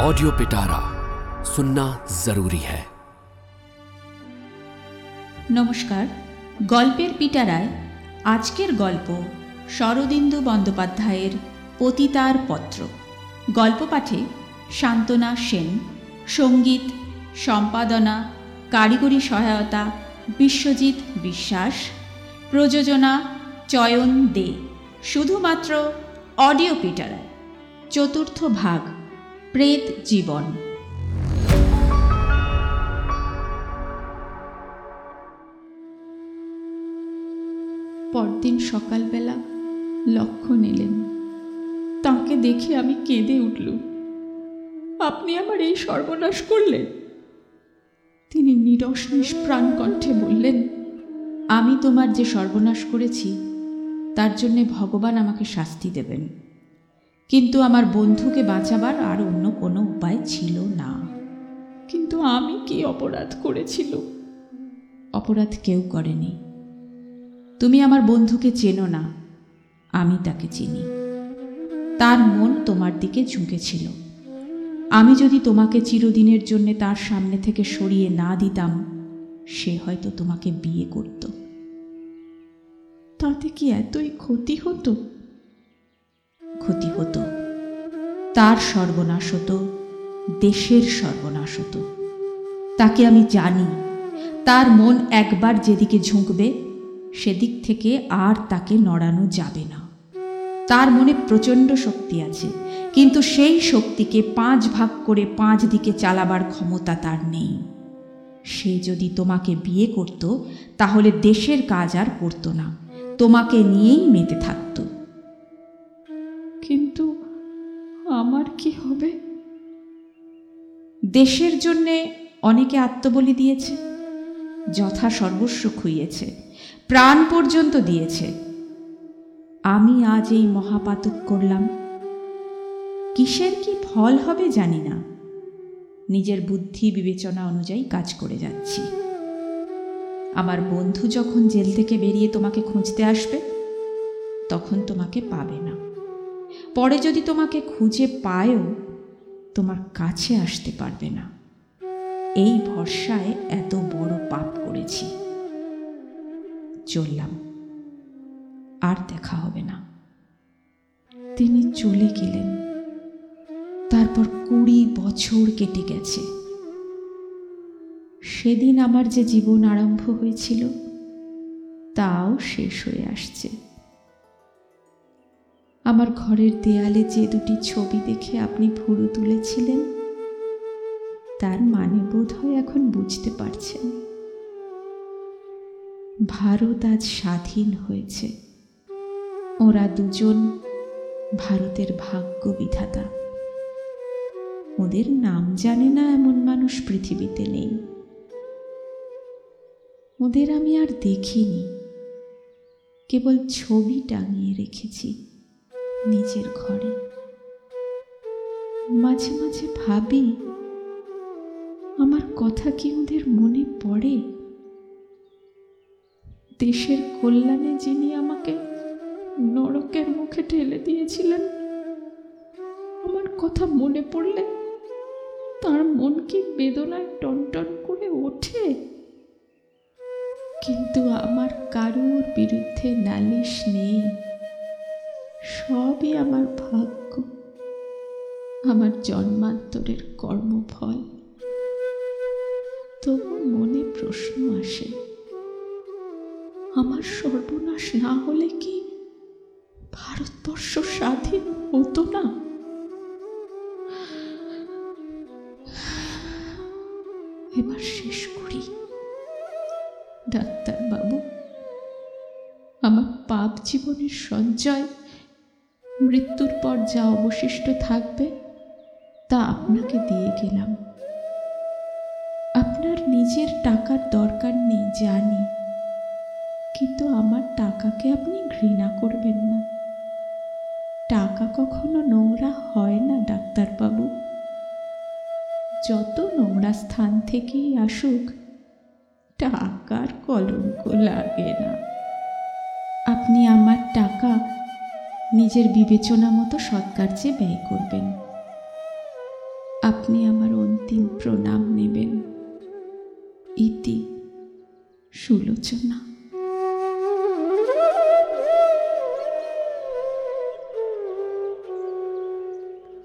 Audio पिटारा सुनना जरूरी है নমস্কার গল্পের পিটারায় আজকের গল্প শরদিন্দু বন্দ্যোপাধ্যায়ের পতিতার পত্র গল্প পাঠে শান্তনা সেন সঙ্গীত সম্পাদনা কারিগরি সহায়তা বিশ্বজিৎ বিশ্বাস প্রযোজনা চয়ন দে শুধুমাত্র অডিও পিটারায় চতুর্থ ভাগ প্রেত জীবন। পরদিন সকালবেলা লক্ষণ এলেন। তাকে দেখে আমি কেঁদে উঠলুম আপনি আমার এই সর্বনাশ করলেন। তিনি নিরস নিষ্প্রাণ কণ্ঠে বললেন, আমি তোমার যে সর্বনাশ করেছি, তার জন্যে ভগবান আমাকে শাস্তি দেবেন। কিন্তু আমার বন্ধুকে বাঁচাবার আর অন্য কোনো উপায় ছিল না। কিন্তু আমি কি অপরাধ করেছিল? অপরাধ কেউ করেনি। তুমি আমার বন্ধুকে চেনো না, আমি তাকে চিনি। তার মন তোমার দিকে ঝুঁকেছিল। আমি যদি তোমাকে চিরদিনের জন্য তার সামনে থেকে সরিয়ে না দিতাম, সে হয়তো তোমাকে বিয়ে করত। তাতে কি এতই ক্ষতি হতো? ক্ষতি হতো। তার সর্বনাশ হতো, দেশের সর্বনাশ হতো। তাকে আমি জানি, তার মন একবার যেদিকে ঝুঁকবে, সেদিক থেকে আর তাকে নড়ানো যাবে না। তার মনে প্রচণ্ড শক্তি আছে, কিন্তু সেই শক্তিকে পাঁচ ভাগ করে পাঁচ দিকে চালাবার ক্ষমতা তার নেই। সে যদি তোমাকে বিয়ে করত, তাহলে দেশের কাজ আর করতো না, তোমাকে নিয়েই মেতে থাকত। কি হবে? দেশের জন্যে অনেকে আত্মবলি দিয়েছে, যথা সর্বস্ব খুইয়েছে, প্রাণ পর্যন্ত দিয়েছে। আমি আজ এই মহাপাতক করলাম। কিসের কি ফল হবে জানি না। নিজের বুদ্ধি বিবেচনা অনুযায়ী কাজ করে যাচ্ছি। আমার বন্ধু যখন জেল থেকে বেরিয়ে তোমাকে খুঁজতে আসবে, তখন তোমাকে পাবে না। পরে যদি তোমাকে খুঁজে পায়ও, তোমার কাছে আসতে পারবে না। এই ভরসায় এত বড় পাপ করেছি। চললাম। আর দেখা হবে না। তিনি চলে গেলেন। তারপর কুড়ি বছর কেটে গেছে। সেদিন আমার যে জীবন আরম্ভ হয়েছিল, তাও শেষ হয়ে আসছে। আমার ঘরের দেয়ালে যে দুটি ছবি দেখে আপনি ভুরু তুলেছিলেন, তার মানে বোধ হয় এখন বুঝতে পারছেন। ভারত আজ স্বাধীন হয়েছে। ওরা দুজন ভারতের ভাগ্য বিধাতা ওদের নাম জানে না এমন মানুষ পৃথিবীতে নেই। ওদের আমি আর দেখিনি। কেবল ছবি টাঙিয়ে রেখেছি। নিজের ঘরে। মাঝে মাঝে ভাবি, আমার কথা কি ওদের মনে পড়ে? দেশের কল্যাণে যিনি আমাকে নরকের মুখে ঠেলে দিয়েছিলেন, আমার কথা মনে পড়লে তার মন কি বেদনায় টনটন করে ওঠে? কিন্তু আমার কারুর বিরুদ্ধে নালিশ নেই। সবই আমার ভাগ্য। আমার জন্মান্তরের কর্মফল। তবু মনে প্রশ্ন আসে, আমার সর্বনাশ না হলে কি ভারতবর্ষ স্বাধীন হতো না? এবার শেষ করি। ডাক্তার বাবু আমার পাপ জীবনের সঞ্চয় মৃত্যুর পর যা অবশিষ্ট থাকবে, তা আপনাকে দিয়ে গেলাম। আপনার নিজের টাকার দরকার নেই, জানি। কিন্তু আমার টাকাকে আপনি ঘৃণা করবেন না। টাকা কখনো নোংরা হয় না, ডাক্তারবাবু। যত নোংরা স্থান থেকেই আসুক, টাকার কলঙ্ক লাগে না। আপনি আমার টাকা নিজের বিবেচনা মতো সৎকার্যে ব্যয় করবেন। আপনি আমার অন্তিম প্রণাম নেবেন। ইতি সুলোচনা।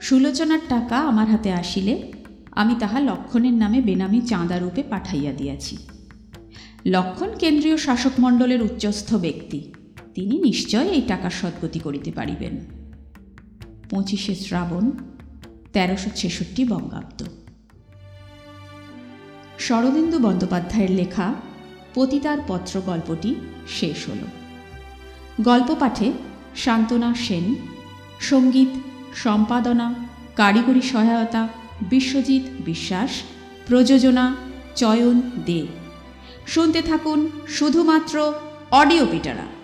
সুলোচনার টাকা আমার হাতে আসিলে আমি তাহা লক্ষণের নামে বেনামি চাঁদা রূপে পাঠাইয়া দিয়াছি। লক্ষণ কেন্দ্রীয় শাসক মণ্ডলের উচ্চস্থ ব্যক্তি। তিনি নিশ্চয় এই টাকার সদ্গতি করিতে পারিবেন। পঁচিশে শ্রাবণ, তেরোশো ছেষট্টি বঙ্গাব্দ। শরদিন্দু বন্দ্যোপাধ্যায়ের লেখা পতিতার পত্র গল্পটি শেষ হল। গল্প পাঠে শান্তনা সেন, সংগীত সম্পাদনা, কারিগরি সহায়তা, বিশ্বজিৎ বিশ্বাস, প্রযোজনা চয়ন দে। শুনতে থাকুন শুধুমাত্র অডিও পিটারা।